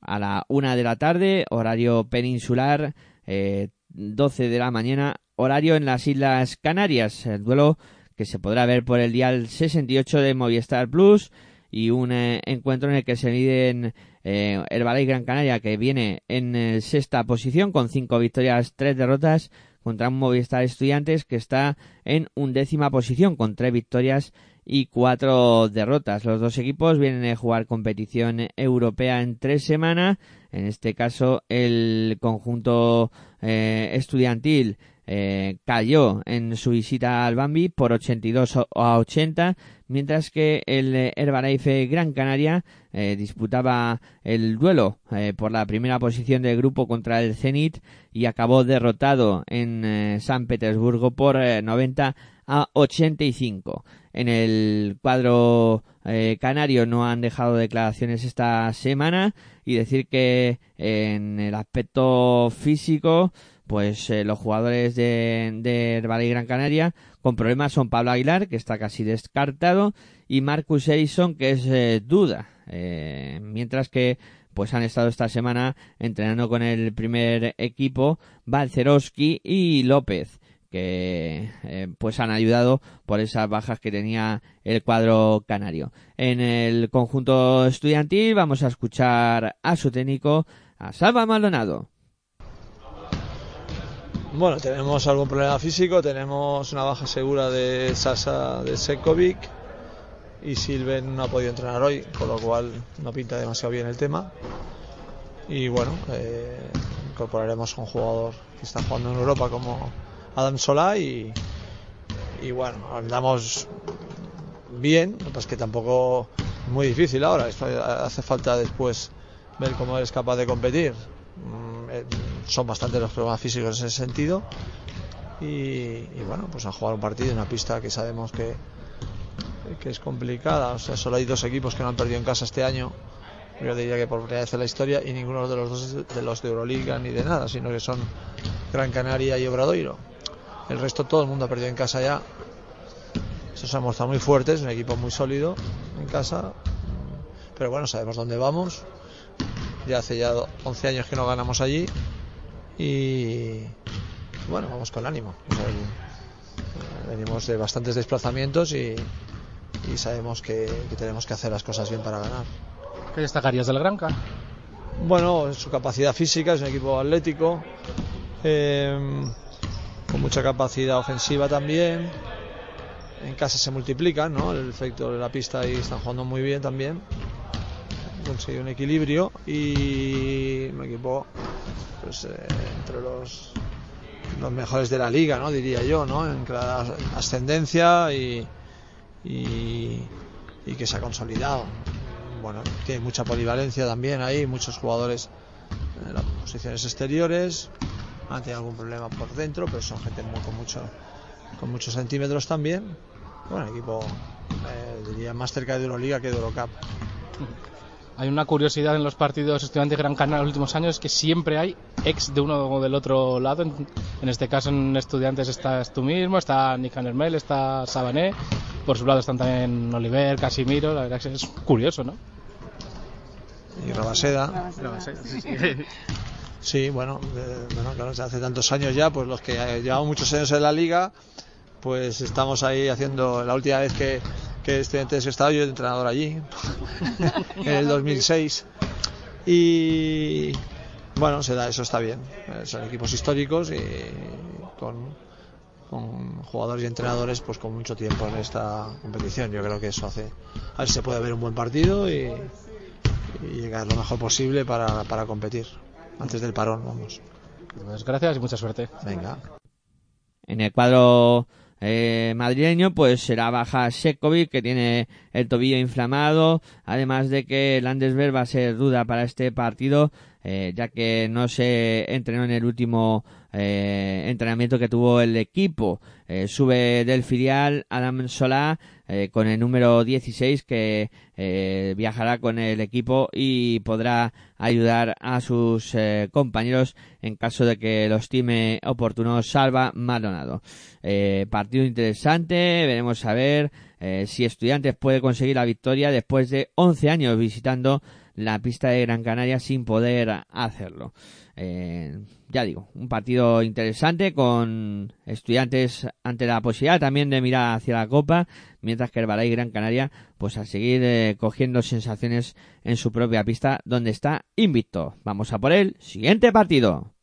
a la una de la tarde, horario peninsular, eh, 12 de la mañana, horario en las Islas Canarias. El duelo que se podrá ver por el dial 68 de Movistar Plus y un eh, encuentro en el que se miden eh, el Balay Gran Canaria que viene en eh, sexta posición con cinco victorias, tres derrotas contra un Movistar Estudiantes que está en undécima posición con tres victorias y cuatro derrotas. Los dos equipos vienen a jugar competición europea en tres semanas. En este caso, el conjunto eh, estudiantil eh, cayó en su visita al Bambi por 82 a 80, mientras que el Herbalife Gran Canaria eh, disputaba el duelo eh, por la primera posición del grupo contra el Zenit y acabó derrotado en San Petersburgo por eh, 90 a 85. En el cuadro eh, canario no han dejado declaraciones esta semana y decir que en el aspecto físico pues eh, los jugadores de, de Herbalife Gran Canaria con problemas son Pablo Aguilar, que está casi descartado, y Marcus Erison, que es eh, duda. Mientras que pues han estado esta semana entrenando con el primer equipo Balcerowski y López que eh, pues han ayudado por esas bajas que tenía el cuadro canario. En el conjunto estudiantil vamos a escuchar a su técnico, a Salva Maldonado. Bueno, tenemos algún problema físico, tenemos una baja segura de Sasa de Sekovic y Silven no ha podido entrenar hoy, con lo cual no pinta demasiado bien el tema. Y bueno, eh, incorporaremos a un jugador que está jugando en Europa como Adam Solá y, y bueno, andamos bien, lo que pasa es que tampoco es muy difícil ahora, esto hace falta después ver cómo eres capaz de competir. Mm, eh, son bastantes los problemas físicos en ese sentido y, y bueno, pues a jugar un partido en una pista que sabemos que, que es complicada, o sea, solo hay dos equipos que no han perdido en casa este año, yo diría que por primera vez en la historia y ninguno de los dos de los de Euroliga ni de nada, sino que son Gran Canaria y Obradoiro. El resto todo el mundo ha perdido en casa ya. Eso se ha mostrado muy fuerte, es un equipo muy sólido en casa. Pero bueno, sabemos dónde vamos. Ya hace ya 11 años que no ganamos allí. Y bueno, vamos con ánimo. O sea, el- venimos de bastantes desplazamientos y, y sabemos que, que tenemos que hacer las cosas bien para ganar. ¿Qué destacarías del Granca? Bueno, su capacidad física, es un equipo atlético, eh, con mucha capacidad ofensiva también. En casa se multiplican, ¿no? El efecto de la pista y están jugando muy bien también. Han conseguido un equilibrio y un equipo pues, eh, entre los, los mejores de la liga, ¿no? Diría yo, ¿no? En clara ascendencia y, y, y que se ha consolidado. Bueno, tiene mucha polivalencia también ahí, muchos jugadores en las posiciones exteriores, han tenido algún problema por dentro, pero son gente muy- con mucho con muchos centímetros también. Bueno, equipo eh, diría más cerca de Euroliga que de Eurocup. Hay una curiosidad en los partidos estudiantes Gran Canaria en los últimos años que siempre hay ex de uno o del otro lado. En, en este caso en estudiantes estás tú mismo, está Nick Nermel, está Sabané. Por su lado están también Oliver, Casimiro. La verdad que es curioso, ¿no? Y Rabaseda. sí, sí. Sí, bueno, eh, bueno, claro, hace tantos años ya, pues los que eh, llevamos muchos años en la liga, pues estamos ahí haciendo, la última vez que, que estudiantes he estado yo de entrenador allí, en el 2006. Y bueno, se da, eso está bien. Son equipos históricos y con, con jugadores y entrenadores pues con mucho tiempo en esta competición. Yo creo que eso hace, a ver si se puede ver un buen partido y, y llegar lo mejor posible para, para competir antes del parón, vamos. Pues gracias y mucha suerte. Venga. En el cuadro eh, madrileño, pues será baja Sekovic, que tiene el tobillo inflamado, además de que Landesberg va a ser duda para este partido, eh, ya que no se entrenó en el último eh, entrenamiento que tuvo el equipo. Eh, sube del filial Adam Solá con el número 16 que viajará con el equipo y podrá ayudar a sus compañeros en caso de que los estime oportuno Salva Maldonado. Partido interesante, veremos a ver si Estudiantes puede conseguir la victoria después de 11 años visitando la pista de Gran Canaria sin poder hacerlo. Eh, ya digo, un partido interesante con estudiantes ante la posibilidad también de mirar hacia la Copa, mientras que el Balay Gran Canaria, pues a seguir eh, cogiendo sensaciones en su propia pista, donde está invicto. Vamos a por el siguiente partido.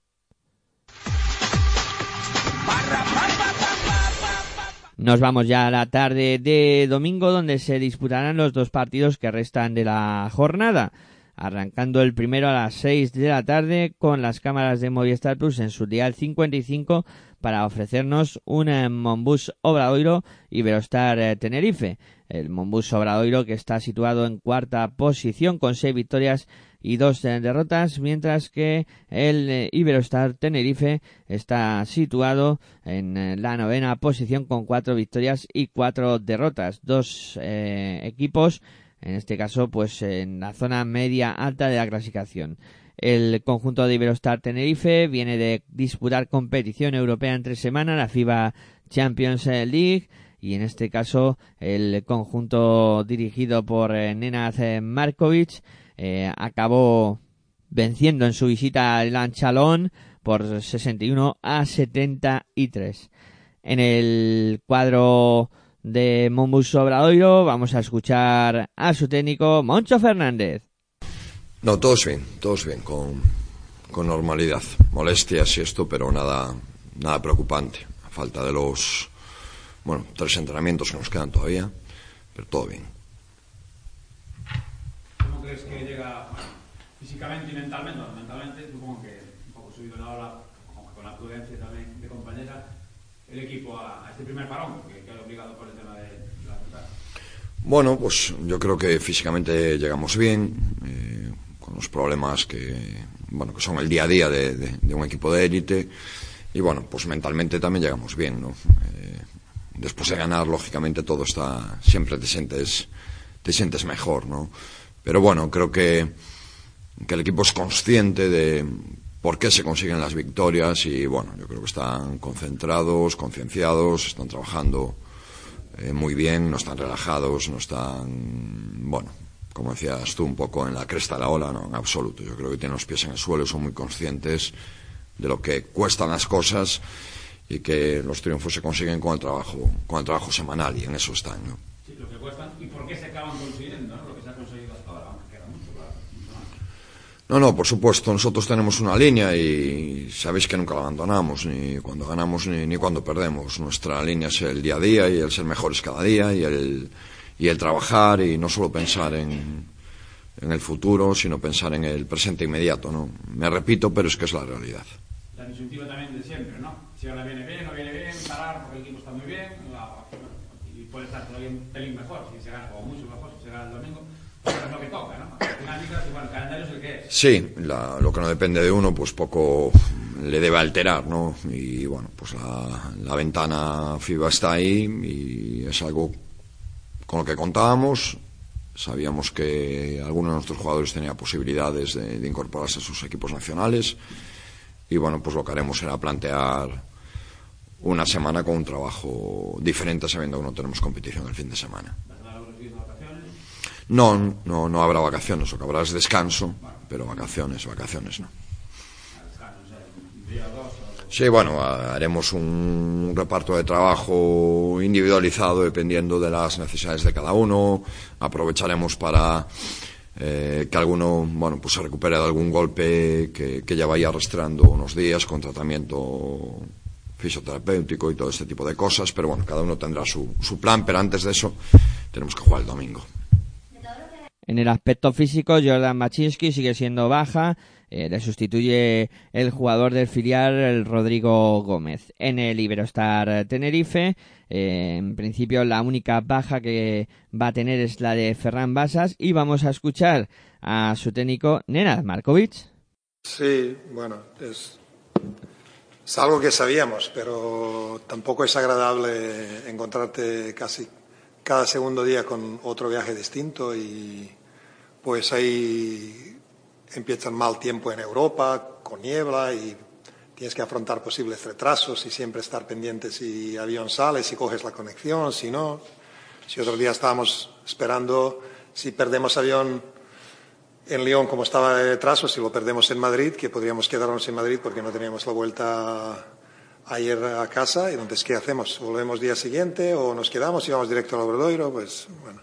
Nos vamos ya a la tarde de domingo donde se disputarán los dos partidos que restan de la jornada. arrancando el primero a las 6 de la tarde con las cámaras de Movistar Plus en su dial 55 para ofrecernos un eh, Monbus Obradoiro Iberostar eh, Tenerife. El Monbus Obradoiro que está situado en cuarta posición con seis victorias y dos eh, derrotas, mientras que el Iberostar Tenerife está situado en la novena posición con cuatro victorias y cuatro derrotas. Dos equipos, en este caso, pues en la zona media alta de la clasificación. El conjunto de Iberostar Tenerife viene de disputar competición europea entre semana, la FIBA Champions League, y en este caso el conjunto dirigido por eh, Nenad Markovic eh, acabó venciendo en su visita al Lanchalón por 61 a 73. En el cuadro de Mombus Obradoiro vamos a escuchar a su técnico Moncho Fernández. No, todos bien, todos bien, con, con normalidad. Molestias y esto, pero nada, nada preocupante. A falta de los, bueno, tres entrenamientos que nos quedan todavía, pero todo bien. ¿Cómo crees que llega físicamente y mentalmente? Bueno, mentalmente, supongo que un poco subido la ola, con la prudencia también de compañera, el equipo a, a este primer parón, que queda obligado por el tema de la ciudad. Bueno, pues yo creo que físicamente llegamos bien. Eh, con los problemas que, bueno, que son el día a día de, de, de un equipo de élite. Y bueno, pues mentalmente también llegamos bien, ¿no? Eh, después de ganar, lógicamente todo está, siempre te sientes, te sientes mejor, ¿no? Pero bueno, creo que, que el equipo es consciente de por qué se consiguen las victorias y bueno, yo creo que están concentrados, concienciados, están trabajando eh, muy bien, no están relajados, no están, bueno, como decías tú, un poco en la cresta de la ola, no, en absoluto. Yo creo que tienen los pies en el suelo son muy conscientes de lo que cuestan las cosas y que los triunfos se consiguen con el trabajo, con el trabajo semanal y en eso están. Sí, lo que cuestan y por qué se acaban consiguiendo, ¿no? Lo que se ha conseguido hasta ahora, aunque queda mucho, claro. No, no, por supuesto, nosotros tenemos una línea y sabéis que nunca la abandonamos, ni cuando ganamos ni, cuando perdemos. Nuestra línea es el día a día y el ser mejores cada día y el y el trabajar y no solo pensar en, en el futuro, sino pensar en el presente inmediato, ¿no? Me repito, pero es que es la realidad. La disyuntiva también de siempre, ¿no? Si ahora viene bien, no viene bien, parar porque el equipo está muy bien, y puede estar todavía pelín mejor, si se gana, o mucho mejor, si se gana el domingo, pero es lo que toca, ¿no? Al final, igual, el calendario es el que es. Sí, la, lo que no depende de uno, pues poco le debe alterar, ¿no? Y bueno, pues la, la ventana FIBA está ahí y es algo con lo que contábamos. Sabíamos que algunos de nuestros jugadores tenían posibilidades de, de, incorporarse a sus equipos nacionales. Y bueno, pues lo que haremos será plantear una semana con un trabajo diferente, sabiendo que no tenemos competición el fin de semana. Non, non, non habrá vacaciones, o que habrá es descanso, pero vacaciones, vacaciones, non. Sí, bueno, haremos un reparto de trabajo individualizado dependiendo de las necesidades de cada uno. Aprovecharemos para eh, que alguno bueno, pues se recupere de algún golpe que, que ya vaya arrastrando unos días con tratamiento fisioterapéutico y todo este tipo de cosas. Pero bueno, cada uno tendrá su, su plan, pero antes de eso tenemos que jugar el domingo. En el aspecto físico, Jordan Machinsky sigue siendo baja. Eh, le sustituye el jugador del filial, el Rodrigo Gómez. En el Iberostar Tenerife, eh, en principio la única baja que va a tener es la de Ferran Basas. Y vamos a escuchar a su técnico, Nenad Markovic. Sí, bueno, es, es algo que sabíamos, pero tampoco es agradable encontrarte casi cada segundo día con otro viaje distinto y pues ahí empieza el mal tiempo en Europa, con niebla y tienes que afrontar posibles retrasos y siempre estar pendiente si avión sale, si coges la conexión, si no. Si otro día estábamos esperando si perdemos avión en Lyon como estaba de retraso, si lo perdemos en Madrid, que podríamos quedarnos en Madrid porque no teníamos la vuelta ayer a casa, y entonces, ¿qué hacemos? ¿Volvemos día siguiente o nos quedamos y vamos directo al Obradoiro? Pues, bueno.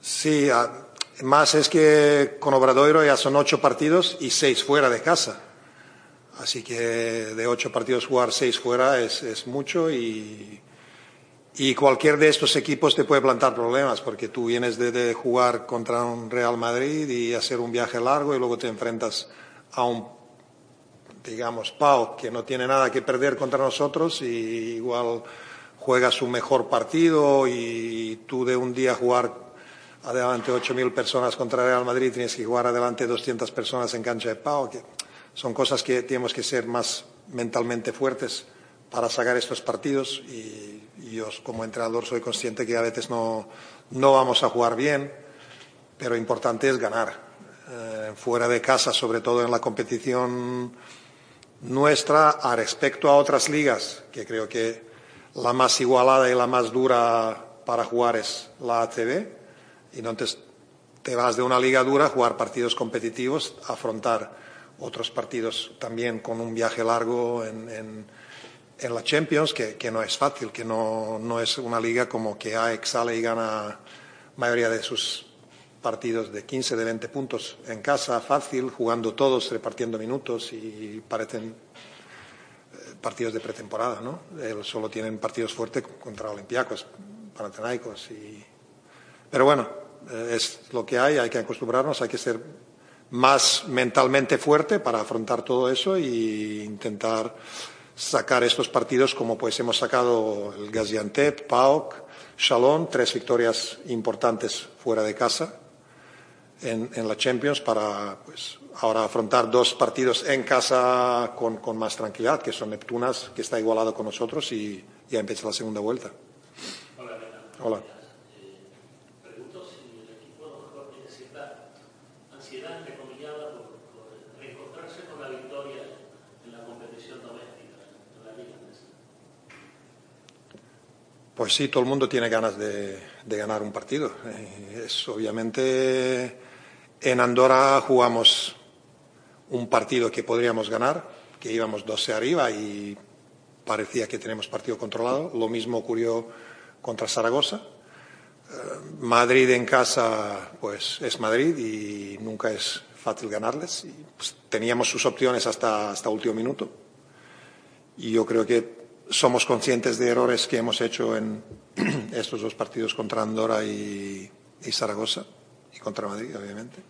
Sí, a, más es que con Obradoiro ya son ocho partidos y seis fuera de casa. Así que de ocho partidos jugar seis fuera es, es mucho y, Y cualquier de estos equipos te puede plantar problemas, porque tú vienes de, jugar contra un Real Madrid y hacer un viaje largo y luego te enfrentas a un, digamos, Pau, que no tiene nada que perder contra nosotros y igual juega su mejor partido y tú de un día jugar adelante 8.000 personas contra Real Madrid tienes que jugar adelante 200 personas en cancha de que son cosas que tenemos que ser más mentalmente fuertes para sacar estos partidos y, y yo como entrenador soy consciente que a veces no, no vamos a jugar bien, pero importante es ganar. Eh, fuera de casa, sobre todo en la competición nuestra, a respecto a otras ligas, que creo que la más igualada y la más dura para jugar es la ACB, y entonces te vas de una liga dura a jugar partidos competitivos, afrontar otros partidos también con un viaje largo en, en, la Champions, que, que, no es fácil, que no, no, es una liga como que AEX sale y gana mayoría de sus partidos de 15, de 20 puntos en casa, fácil, jugando todos, repartiendo minutos y parecen eh, partidos de pretemporada, ¿no? Solo tienen partidos fuertes contra Olympiacos, Panathinaikos y... Pero bueno, eh, es lo que hay, hay que acostumbrarnos, hay que ser más mentalmente fuerte para afrontar todo eso e intentar sacar estos partidos como pues hemos sacado el Gaziantep, PAOK, Chalon, tres victorias importantes fuera de casa en, en la Champions para pues ahora afrontar dos partidos en casa con, con, más tranquilidad, que son Neptunas, que está igualado con nosotros y ya empieza la segunda vuelta. Hola. Hola. Pues sí, todo el mundo tiene ganas de, de ganar un partido. Eh, es obviamente en Andorra jugamos un partido que podríamos ganar, que íbamos 12 arriba y parecía que tenemos partido controlado. Lo mismo ocurrió contra Zaragoza. Eh, Madrid en casa, pues es Madrid y nunca es fácil ganarles. Y, pues, teníamos sus opciones hasta, hasta último minuto. Y yo creo que somos conscientes de errores que hemos hecho en estos dos partidos contra Andorra y, y Zaragoza y contra Madrid, obviamente.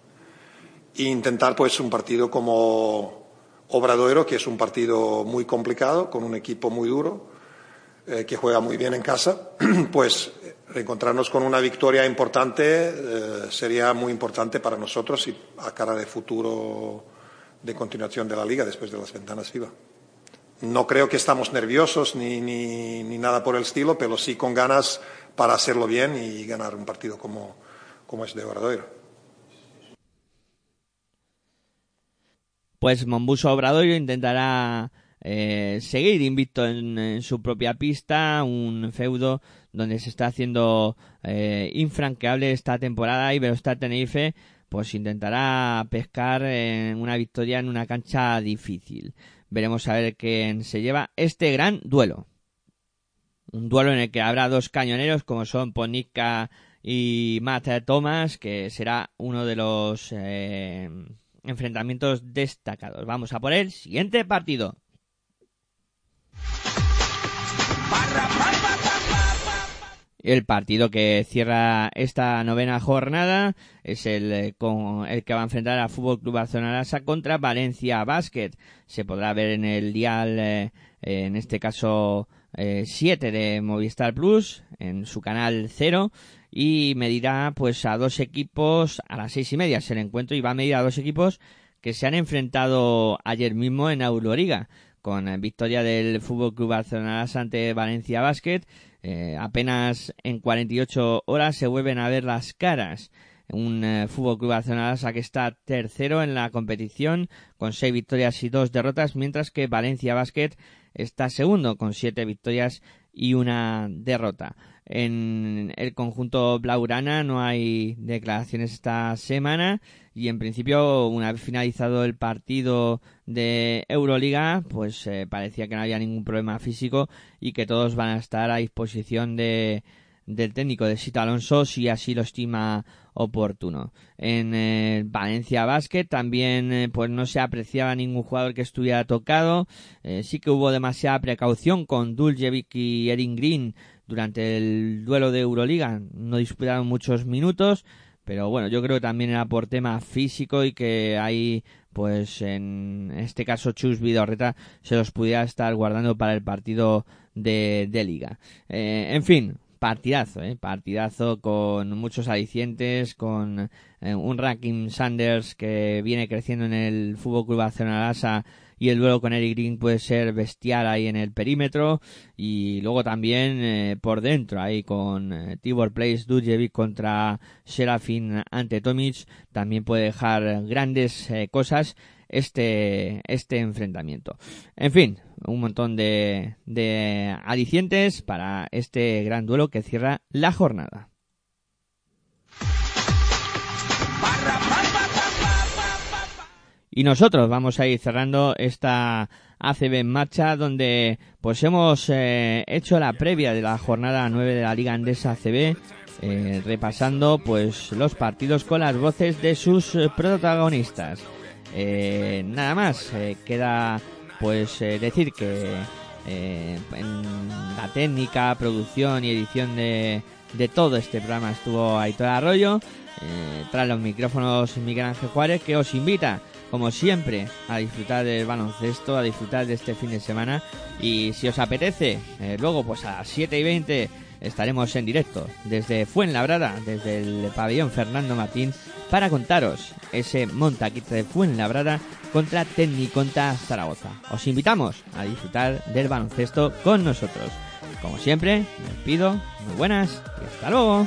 E intentar, pues, un partido como Obradoiro, que es un partido muy complicado, con un equipo muy duro, eh, que juega muy bien en casa, pues reencontrarnos con una victoria importante eh, sería muy importante para nosotros y a cara de futuro de continuación de la liga después de las ventanas FIBA. No creo que estamos nerviosos ni, ni, ni, nada por el estilo, pero sí con ganas para hacerlo bien y ganar un partido como, como es de Obradoiro. Pues Mombuso Obradoiro intentará eh, seguir invicto en, su propia pista, un feudo donde se está haciendo eh, infranqueable esta temporada y Verostar Tenerife pues intentará pescar en una victoria en una cancha difícil. Veremos a ver quién se lleva este gran duelo. Un duelo en el que habrá dos cañoneros como son Ponica y Matt Thomas, que será uno de los eh, enfrentamientos destacados. Vamos a por el siguiente partido. El partido que cierra esta novena jornada es el, eh, con, el que va a enfrentar a Fútbol Club Barcelona contra Valencia Basket. Se podrá ver en el dial, eh, en este caso, 7 eh, de Movistar Plus, en su canal 0, y medirá pues a dos equipos a las seis y media el encuentro y va a medir a dos equipos que se han enfrentado ayer mismo en Euroliga con victoria del Fútbol Club Barcelona ante Valencia Basket eh, apenas en 48 horas se vuelven a ver las caras. Un eh, Fútbol Club Barcelona que está tercero en la competición con seis victorias y dos derrotas, mientras que Valencia Basket está segundo con siete victorias y una derrota. En el conjunto Blaurana no hay declaraciones esta semana y en principio una vez finalizado el partido de Euroliga pues eh, parecía que no había ningún problema físico y que todos van a estar a disposición de del técnico de Sito Alonso si así lo estima oportuno. En Valencia Basket también eh, pues no se apreciaba ningún jugador que estuviera tocado. Eh, sí que hubo demasiada precaución con Duljevic y Erin Green durante el duelo de Euroliga no disputaron muchos minutos, pero bueno, yo creo que también era por tema físico y que ahí, pues en este caso Chus Vidorreta se los pudiera estar guardando para el partido de, de liga. Eh, en fin, partidazo, ¿eh? partidazo con muchos alicientes, con eh, un ranking Sanders que viene creciendo en el Fútbol Club Barcelona y el duelo con Eric Green puede ser bestial ahí en el perímetro y luego también eh, por dentro ahí con eh, Tibor Place Dudjevic contra Serafin ante Tomic también puede dejar grandes eh, cosas este, este enfrentamiento. En fin, un montón de, de para este gran duelo que cierra la jornada. Y nosotros vamos a ir cerrando esta ACB en marcha donde pues hemos eh, hecho la previa de la jornada 9 de la Liga Andesa ACB eh, repasando pues los partidos con las voces de sus eh, protagonistas. Eh, nada más, eh, queda pues decir que en la técnica, producción y edición de, de todo este programa estuvo Aitor Arroyo, tras los micrófonos Miguel Ángel Juárez, que os invita, como siempre, a disfrutar del baloncesto, a disfrutar de este fin de semana y si os apetece, eh, luego pues a las 7 y 20 estaremos en directo desde Fuenlabrada, desde el pabellón Fernando Martín, para contaros ese montaquite de Fuenlabrada contra Tecniconta Zaragoza. Os invitamos a disfrutar del baloncesto con nosotros. Como siempre, me despido, muy buenas y hasta luego.